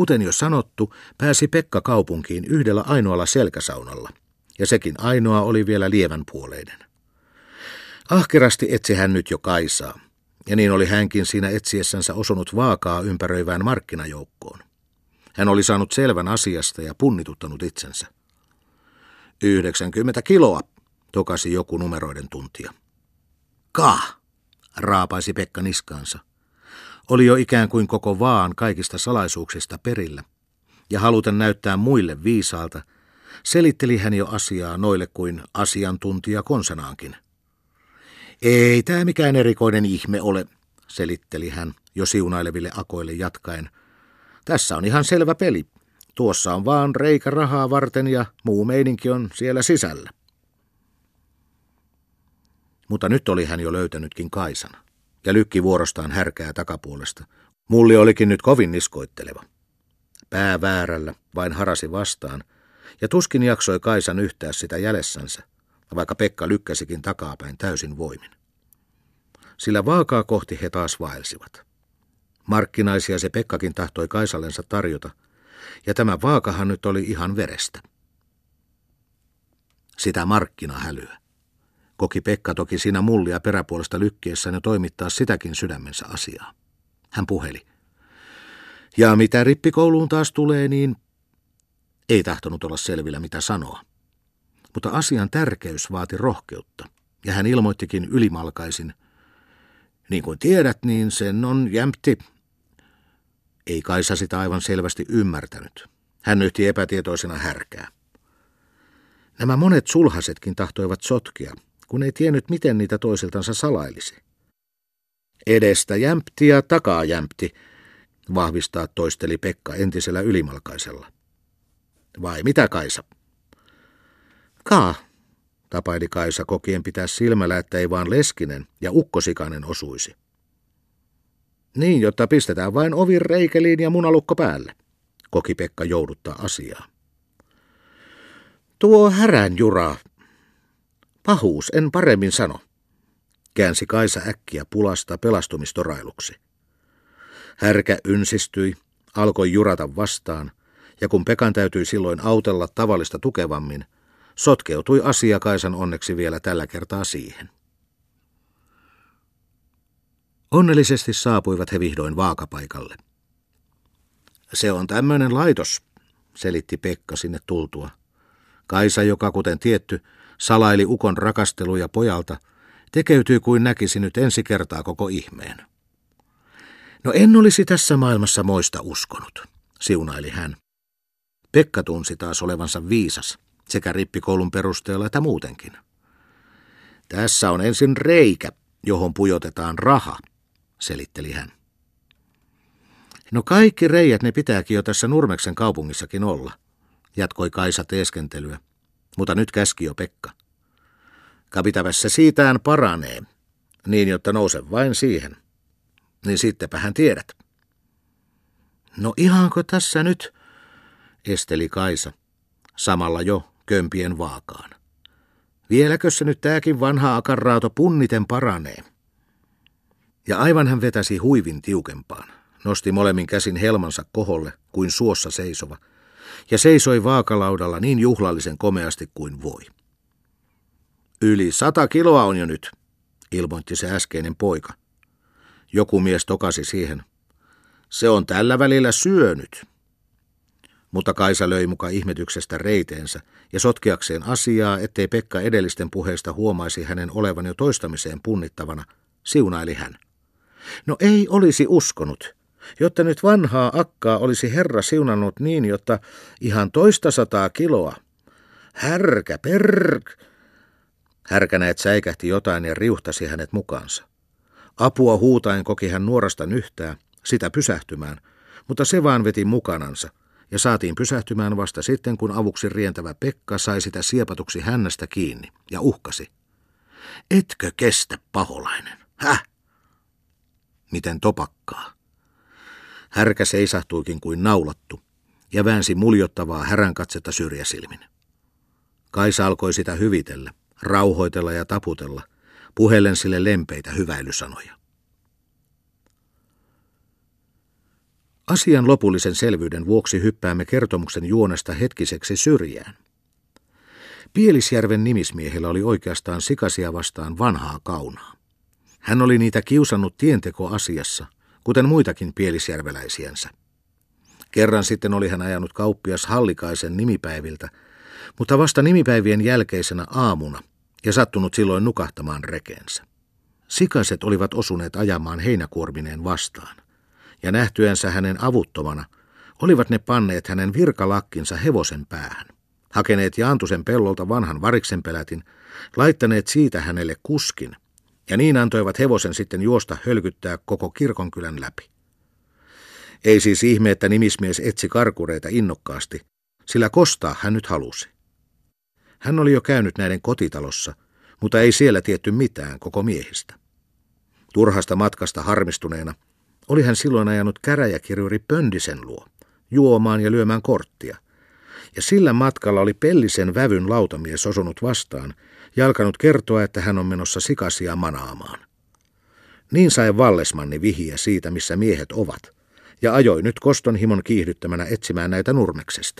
Kuten jo sanottu, pääsi Pekka kaupunkiin yhdellä ainoalla selkäsaunalla, ja sekin ainoa oli vielä lievänpuoleinen. Ahkerasti etsi hän nyt jo Kaisaa, ja niin oli hänkin siinä etsiessänsä osunut vaakaa ympäröivään markkinajoukkoon. Hän oli saanut selvän asiasta ja punnituttanut itsensä. 90 kiloa, tokasi joku numeroiden tuntia. Ka, raapaisi Pekka niskaansa. Oli jo ikään kuin koko vaan kaikista salaisuuksista perillä, ja haluten näyttää muille viisaalta, selitteli hän jo asiaa noille kuin asiantuntija konsenaankin. Ei tämä mikään erikoinen ihme ole, selitteli hän jo siunaileville akoille jatkaen. Tässä on ihan selvä peli. Tuossa on vaan reikä rahaa varten ja muu meininki on siellä sisällä. Mutta nyt oli hän jo löytänytkin Kaisan, ja lykki vuorostaan härkää takapuolesta. Mulli olikin nyt kovin niskoitteleva. Pää väärällä vain harasi vastaan, ja tuskin jaksoi Kaisan yhtää sitä jälessänsä, vaikka Pekka lykkäsikin takapäin täysin voimin. Sillä vaakaa kohti he taas vaelsivat. Markkinaisia se Pekkakin tahtoi Kaisallensa tarjota, ja tämä vaakahan nyt oli ihan verestä. Sitä markkinahälyä. Koki Pekka toki siinä mullia peräpuolesta lykkiessään ja toimittaa sitäkin sydämensä asiaa. Hän puheli. Ja mitä rippikouluun taas tulee, niin ei tahtonut olla selvillä mitä sanoa. Mutta asian tärkeys vaati rohkeutta, ja hän ilmoittikin ylimalkaisin. Niin kuin tiedät, niin sen on jämpti. Ei Kaisa sitä aivan selvästi ymmärtänyt. Hän yhti epätietoisena härkää. Nämä monet sulhasetkin tahtoivat sotkea, kun ei tiennyt, miten niitä toisiltansa salailisi. Edestä jämpti ja takaa jämpti, vahvistaa toisteli Pekka entisellä ylimalkaisella. Vai mitä Kaisa? Kaa, tapaili Kaisa kokien pitää silmällä, että ei vaan Leskinen ja Ukkosikainen osuisi. Niin, jotta pistetään vain ovin reikeliin ja munalukko päälle, koki Pekka jouduttaa asiaa. Tuo härän jura, Pahuus, en paremmin sano, käänsi Kaisa äkkiä pulasta pelastumistorailuksi. Härkä ynsistyi, alkoi jurata vastaan, ja kun Pekan täytyi silloin autella tavallista tukevammin, sotkeutui asia Kaisan onneksi vielä tällä kertaa siihen. Onnellisesti saapuivat he vihdoin vaakapaikalle. Se on tämmöinen laitos, selitti Pekka sinne tultua. Kaisa, joka kuten tietty, salaili ukon rakasteluja pojalta, tekeytyi kuin näkisi nyt ensi kertaa koko ihmeen. No en olisi tässä maailmassa moista uskonut, siunaili hän. Pekka tunsi taas olevansa viisas, sekä rippikoulun perusteella että muutenkin. Tässä on ensin reikä, johon pujotetaan raha, selitteli hän. No kaikki reijät ne pitääkin jo tässä Nurmeksen kaupungissakin olla, jatkoi Kaisa teeskentelyä mutta nyt käski jo Pekka. Kapitävässä siitään paranee, niin jotta nouse vain siihen. Niin sittenpä hän tiedät. No ihanko tässä nyt, esteli Kaisa, samalla jo kömpien vaakaan. Vieläkö se nyt tääkin vanha akarraato punniten paranee? Ja aivan hän vetäsi huivin tiukempaan, nosti molemmin käsin helmansa koholle kuin suossa seisova – ja seisoi vaakalaudalla niin juhlallisen komeasti kuin voi. Yli sata kiloa on jo nyt, ilmoitti se äskeinen poika. Joku mies tokasi siihen. Se on tällä välillä syönyt. Mutta Kaisa löi muka ihmetyksestä reiteensä ja sotkeakseen asiaa, ettei Pekka edellisten puheista huomaisi hänen olevan jo toistamiseen punnittavana, siunaili hän. No ei olisi uskonut, jotta nyt vanhaa akkaa olisi Herra siunannut niin, jotta ihan toista sataa kiloa. Härkä, perk! Härkänäet säikähti jotain ja riuhtasi hänet mukaansa. Apua huutaen koki hän nuorasta nyhtää, sitä pysähtymään, mutta se vaan veti mukanansa, ja saatiin pysähtymään vasta sitten, kun avuksi rientävä Pekka sai sitä siepatuksi hännästä kiinni ja uhkasi. Etkö kestä, paholainen? Häh? Miten topakkaa? Härkä seisahtuikin kuin naulattu ja väänsi muljottavaa härän katsetta syrjäsilmin. Kaisa alkoi sitä hyvitellä, rauhoitella ja taputella, puhelen sille lempeitä hyväilysanoja. Asian lopullisen selvyyden vuoksi hyppäämme kertomuksen juonesta hetkiseksi syrjään. Pielisjärven nimismiehellä oli oikeastaan sikasia vastaan vanhaa kaunaa. Hän oli niitä kiusannut tientekoasiassa, kuten muitakin pielisjärveläisiänsä. Kerran sitten oli hän ajanut kauppias Hallikaisen nimipäiviltä, mutta vasta nimipäivien jälkeisenä aamuna ja sattunut silloin nukahtamaan rekeensä. Sikaset olivat osuneet ajamaan heinäkuormineen vastaan, ja nähtyensä hänen avuttomana, olivat ne panneet hänen virkalakkinsa hevosen päähän, hakeneet Jaantusen pellolta vanhan variksenpelätin, laittaneet siitä hänelle kuskin, ja niin antoivat hevosen sitten juosta hölkyttää koko kirkonkylän läpi. Ei siis ihme, että nimismies etsi karkureita innokkaasti, sillä kostaa hän nyt halusi. Hän oli jo käynyt näiden kotitalossa, mutta ei siellä tietty mitään koko miehistä. Turhasta matkasta harmistuneena oli hän silloin ajanut käräjäkirjuri Pöndisen luo, juomaan ja lyömään korttia. Ja sillä matkalla oli Pellisen vävyn lautamies osunut vastaan ja alkanut kertoa, että hän on menossa sikasia manaamaan. Niin sai Vallesmanni vihiä siitä, missä miehet ovat, ja ajoi nyt koston himon kiihdyttämänä etsimään näitä nurmeksesta.